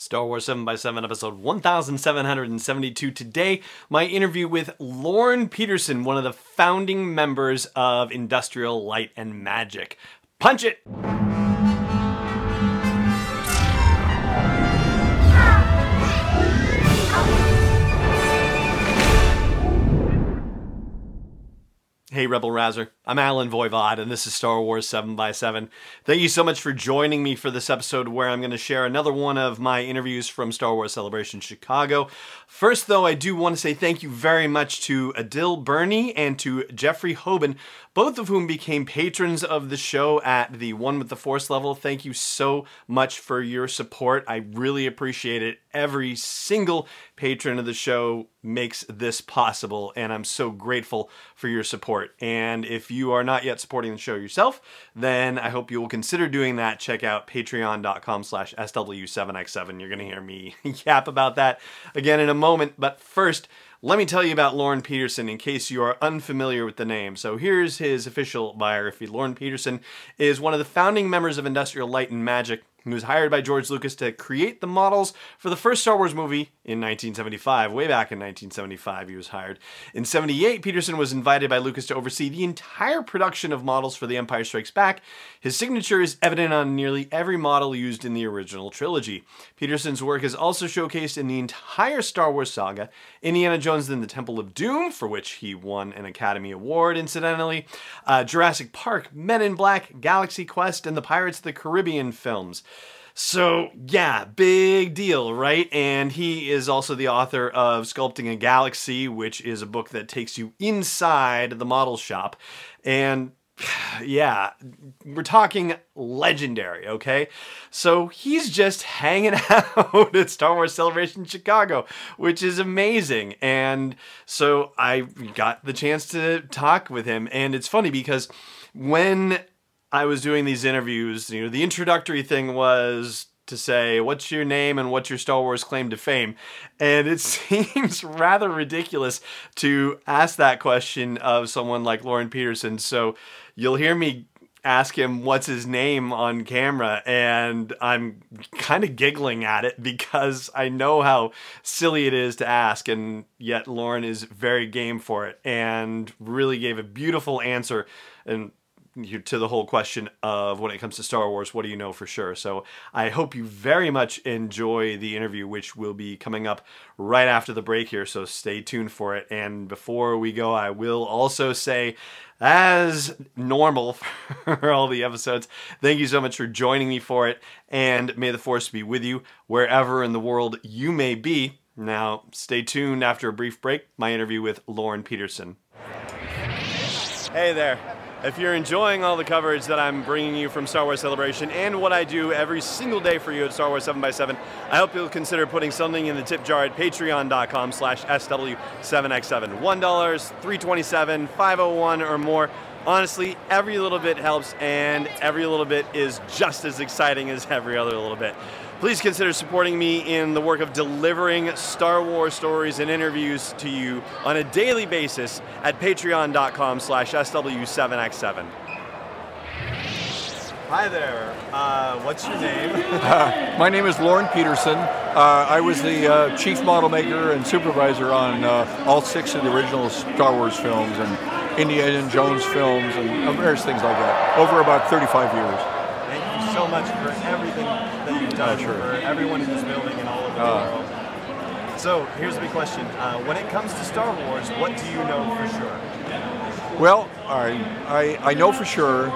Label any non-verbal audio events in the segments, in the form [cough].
Star Wars 7x7, episode 1772. Today, my interview with Lorne Peterson, one of the founding members of Industrial Light and Magic. Punch it! Hey, Rebel Rouser. I'm Allen Voivod, and this is Star Wars 7x7. Thank you so much for joining me for this episode where I'm going to share another one of my interviews from Star Wars Celebration Chicago. First, though, I do want to say thank you very much to Adil Burney and to Jeffrey Hoban, both of whom became patrons of the show at the One with the Force level. Thank you so much for your support. I really appreciate it. Every single patron of the show makes this possible, and I'm so grateful for your support. And if you are not yet supporting the show yourself, then I hope you will consider doing that. Check out patreon.com slash SW7x7. You're going to hear me [laughs] yap about that again in a moment. But first, let me tell you about Lorne Peterson in case you are unfamiliar with the name. So here's his official biography. Lorne Peterson is one of the founding members of Industrial Light and Magic he was hired by George Lucas to create the models for the first Star Wars movie in 1975. Way back in 1975, he was hired. In 78, Peterson was invited by Lucas to oversee the entire production of models for The Empire Strikes Back. His signature is evident on nearly every model used in the original trilogy. Peterson's work is also showcased in the entire Star Wars saga, Indiana Jones and the Temple of Doom, for which he won an Academy Award, incidentally, uh, Jurassic Park, Men in Black, Galaxy Quest, and the Pirates of the Caribbean films. So, yeah, big deal, right? And he is also the author of Sculpting a Galaxy, which is a book that takes you inside the model shop. And [sighs] yeah, we're talking legendary, okay? So he's just hanging [laughs] out at Star Wars Celebration Chicago, which is amazing. And so I got the chance to talk with him. And it's funny because when I was doing these interviews, you know, the introductory thing was to say, What's your name and what's your Star Wars claim to fame? And it [laughs] seems rather ridiculous to ask that question of someone like Lorne Peterson. So you'll hear me ask him what's his name on camera and I'm kind of giggling at it because I know how silly it is to ask and yet Lorne is very game for it and really gave a beautiful answer and to the whole question of when it comes to Star Wars, what do you know for sure? So I hope you very much enjoy the interview, which will be coming up right after the break here. So stay tuned for it. And before we go, I will also say, as normal for all the episodes, thank you so much for joining me for it. And may the Force be with you wherever in the world you may be. Now, stay tuned after a brief break, my interview with Lorne Peterson. Hey there. If you're enjoying all the coverage that I'm bringing you from Star Wars Celebration and what I do every single day for you at Star Wars 7x7, I hope you'll consider putting something in the tip jar at patreon.com slash SW7x7. $1, 327 501 or more. Honestly, every little bit helps and every little bit is just as exciting as every other little bit. Please consider supporting me in the work of delivering Star Wars stories and interviews to you on a daily basis at patreon.com slash SW7x7. Hi there. Uh, what's your name? uh, [laughs] my name is Lorne Peterson. Uh, I was the uh, chief model maker and supervisor on uh, all six of the original Star Wars films and Indiana Jones films and various things like that over about 35 years. Thank you so much for everything that you've done sure. for everyone in this building and all over the Uh. world. So here's the big question. Uh, when it comes to Star Wars, what do you know for sure? Well, I, I, I know for sure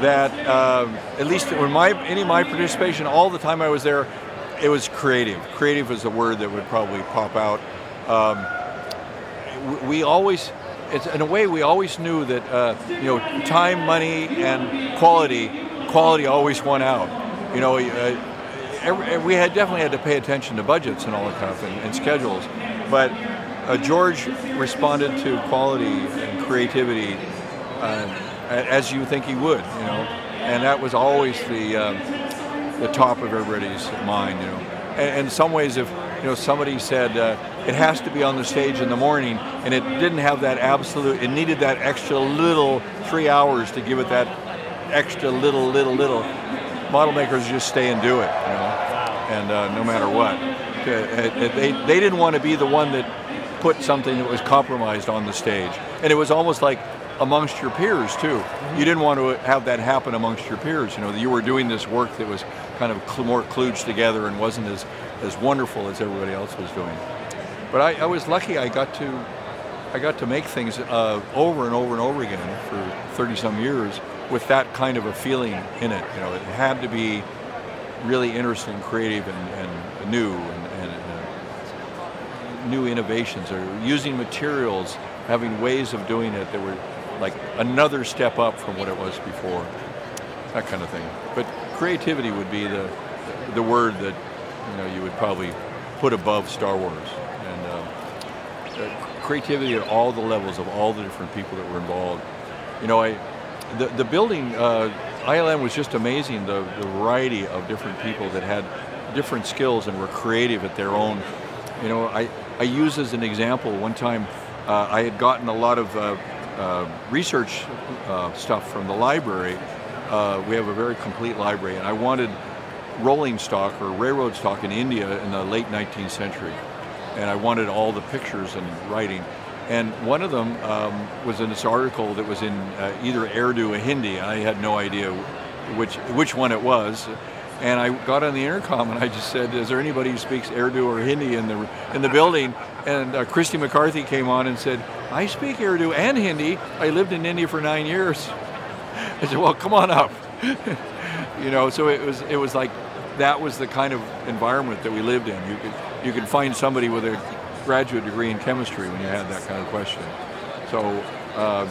that uh, at least in my any of my participation, all the time I was there, it was creative. Creative is the word that would probably pop out. Um, we always, it's, in a way, we always knew that uh, you know time, money, and quality. Quality always won out. You know, uh, every, we had definitely had to pay attention to budgets and all that kind of thing and schedules, but uh, George responded to quality and creativity uh, as you think he would, you know, and that was always the um, the top of everybody's mind, you know. In some ways, if you know somebody said uh, it has to be on the stage in the morning, and it didn't have that absolute, it needed that extra little three hours to give it that extra little, little, little. Model makers just stay and do it, you know. and uh, no matter what. Uh, they, they didn't want to be the one that put something that was compromised on the stage. And it was almost like amongst your peers too. You didn't want to have that happen amongst your peers. You know, you were doing this work that was kind of more kludged together and wasn't as, as wonderful as everybody else was doing. But I, I was lucky. I got to I got to make things uh, over and over and over again for 30 some years with that kind of a feeling in it. You know, it had to be really interesting, creative, and, and new, and, and uh, new innovations, or using materials, having ways of doing it that were like another step up from what it was before. That kind of thing. But creativity would be the the word that you know you would probably put above Star Wars And creativity at all the levels of all the different people that were involved. You know, I the, the building, uh, ILM was just amazing, the, the variety of different people that had different skills and were creative at their own. You know, I, I use as an example, one time uh, I had gotten a lot of uh, uh research uh, stuff from the library. Uh, we have a very complete library, and I wanted rolling stock or railroad stock in India in the late 19th century and I wanted all the pictures and writing. And one of them um, was in this article that was in uh, either Urdu or Hindi. I had no idea which which one it was. And I got on the intercom and I just said, "Is there anybody who speaks Urdu or Hindi in the in the building?" And uh, Christy McCarthy came on and said, "I speak Urdu and Hindi. I lived in India for nine years." [laughs] I said, "Well, come on up." [laughs] you know, so it was it was like that was the kind of environment that we lived in. You could you could find somebody with a graduate degree in chemistry when you had that kind of question. So uh,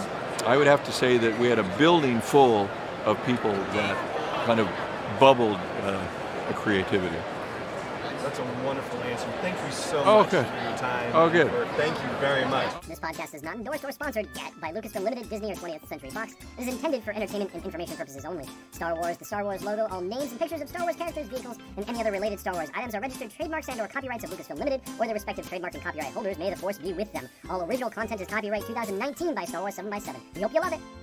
I would have to say that we had a building full of people that kind of bubbled uh, creativity. That's a wonderful answer. Thank you so oh, much okay. for your time. Oh, good. Thank you very much. This podcast is not endorsed or sponsored yet by Lucasfilm Limited, Disney, or 20th Century Fox. It is intended for entertainment and information purposes only. Star Wars, the Star Wars logo, all names and pictures of Star Wars characters, vehicles, and any other related Star Wars items are registered trademarks and or copyrights of Lucasfilm Limited or their respective trademark and copyright holders. May the force be with them. All original content is copyright 2019 by Star Wars 7x7. We hope you love it.